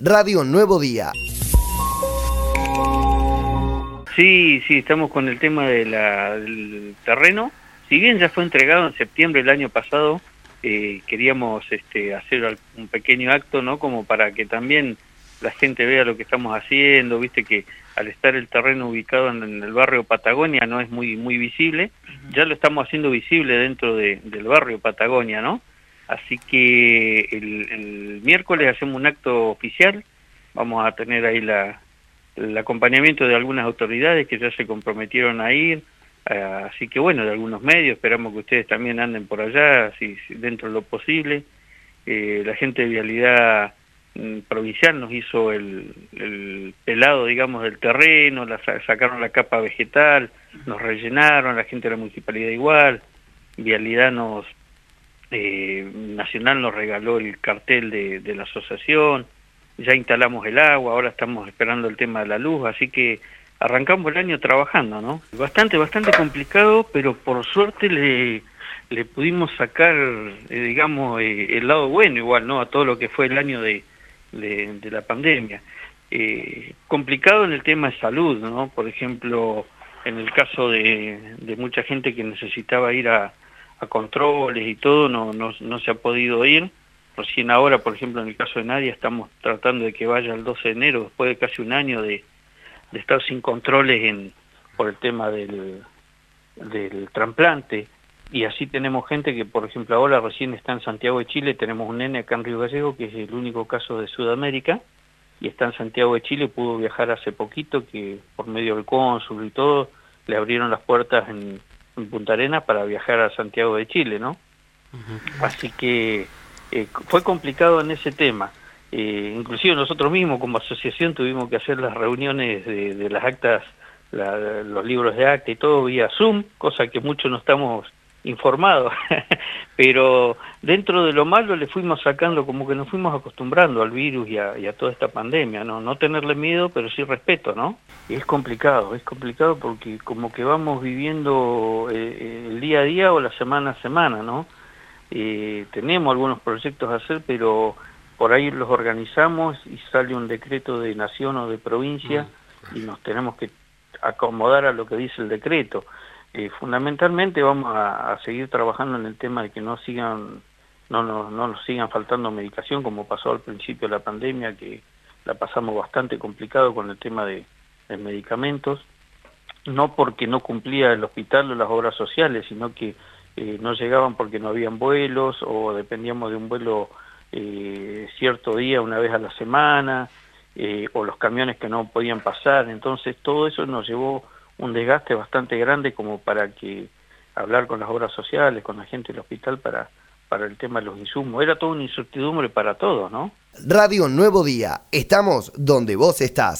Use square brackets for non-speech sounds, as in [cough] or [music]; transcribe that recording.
Radio Nuevo Día. Sí, sí, estamos con el tema de la, del terreno. Si bien ya fue entregado en septiembre del año pasado, eh, queríamos este, hacer un pequeño acto, ¿no? Como para que también la gente vea lo que estamos haciendo, viste que al estar el terreno ubicado en, el barrio Patagonia no es muy muy visible, ya lo estamos haciendo visible dentro del barrio Patagonia, ¿no? Así que el, miércoles hacemos un acto oficial, vamos a tener ahí la, el acompañamiento de algunas autoridades que ya se comprometieron a ir, eh, así que bueno, de algunos medios, esperamos que ustedes también anden por allá, si, dentro de lo posible. Eh, la gente de Vialidad mm, Provincial nos hizo el, el, pelado, digamos, del terreno, la, sacaron la capa vegetal, nos rellenaron, la gente de la municipalidad igual, Vialidad nos eh, Nacional nos regaló el cartel de, la asociación, ya instalamos el agua, ahora estamos esperando el tema de la luz, así que arrancamos el año trabajando, ¿no? Bastante, bastante complicado, pero por suerte le, le pudimos sacar, eh, digamos, eh, el lado bueno igual, ¿no? A todo lo que fue el año de, de, la pandemia. Eh, complicado en el tema de salud, ¿no? Por ejemplo, en el caso de, de mucha gente que necesitaba ir a, a controles y todo, no, no, no se ha podido ir. Recién ahora, por ejemplo, en el caso de Nadia, estamos tratando de que vaya el 12 de enero, después de casi un año de, de estar sin controles en, por el tema del, del trasplante. Y así tenemos gente que, por ejemplo, ahora recién está en Santiago de Chile, tenemos un nene acá en Río Gallego, que es el único caso de Sudamérica, y está en Santiago de Chile, pudo viajar hace poquito, que por medio del cónsul y todo, le abrieron las puertas en, en Punta Arenas para viajar a Santiago de Chile, ¿no? Así que eh, fue complicado en ese tema. Eh, inclusive nosotros mismos como asociación tuvimos que hacer las reuniones de, las actas, los libros de acta y todo vía Zoom, cosa que muchos no estamos informados, [laughs] pero dentro de lo malo le fuimos sacando, como que nos fuimos acostumbrando al virus y a, toda esta pandemia, ¿no? No tenerle miedo, pero sí respeto, ¿no? Y es complicado, es complicado porque como que vamos viviendo eh, el día a día o la semana a semana, ¿no? Eh, tenemos algunos proyectos a hacer, pero por ahí los organizamos y sale un decreto de nación o de provincia mm. y nos tenemos que acomodar a lo que dice el decreto. Eh, fundamentalmente vamos a, seguir trabajando en el tema de que no sigan no, no, no nos sigan faltando medicación como pasó al principio de la pandemia que la pasamos bastante complicado con el tema de, medicamentos no porque no cumplía el hospital o las obras sociales sino que eh, no llegaban porque no habían vuelos o dependíamos de un vuelo eh, cierto día, una vez a la semana, eh, o los camiones que no podían pasar. Entonces todo eso nos llevó un desgaste bastante grande como para que hablar con las obras sociales, con la gente del hospital para, para el tema de los insumos. Era toda una incertidumbre para todos, ¿no? Radio Nuevo Día, estamos donde vos estás.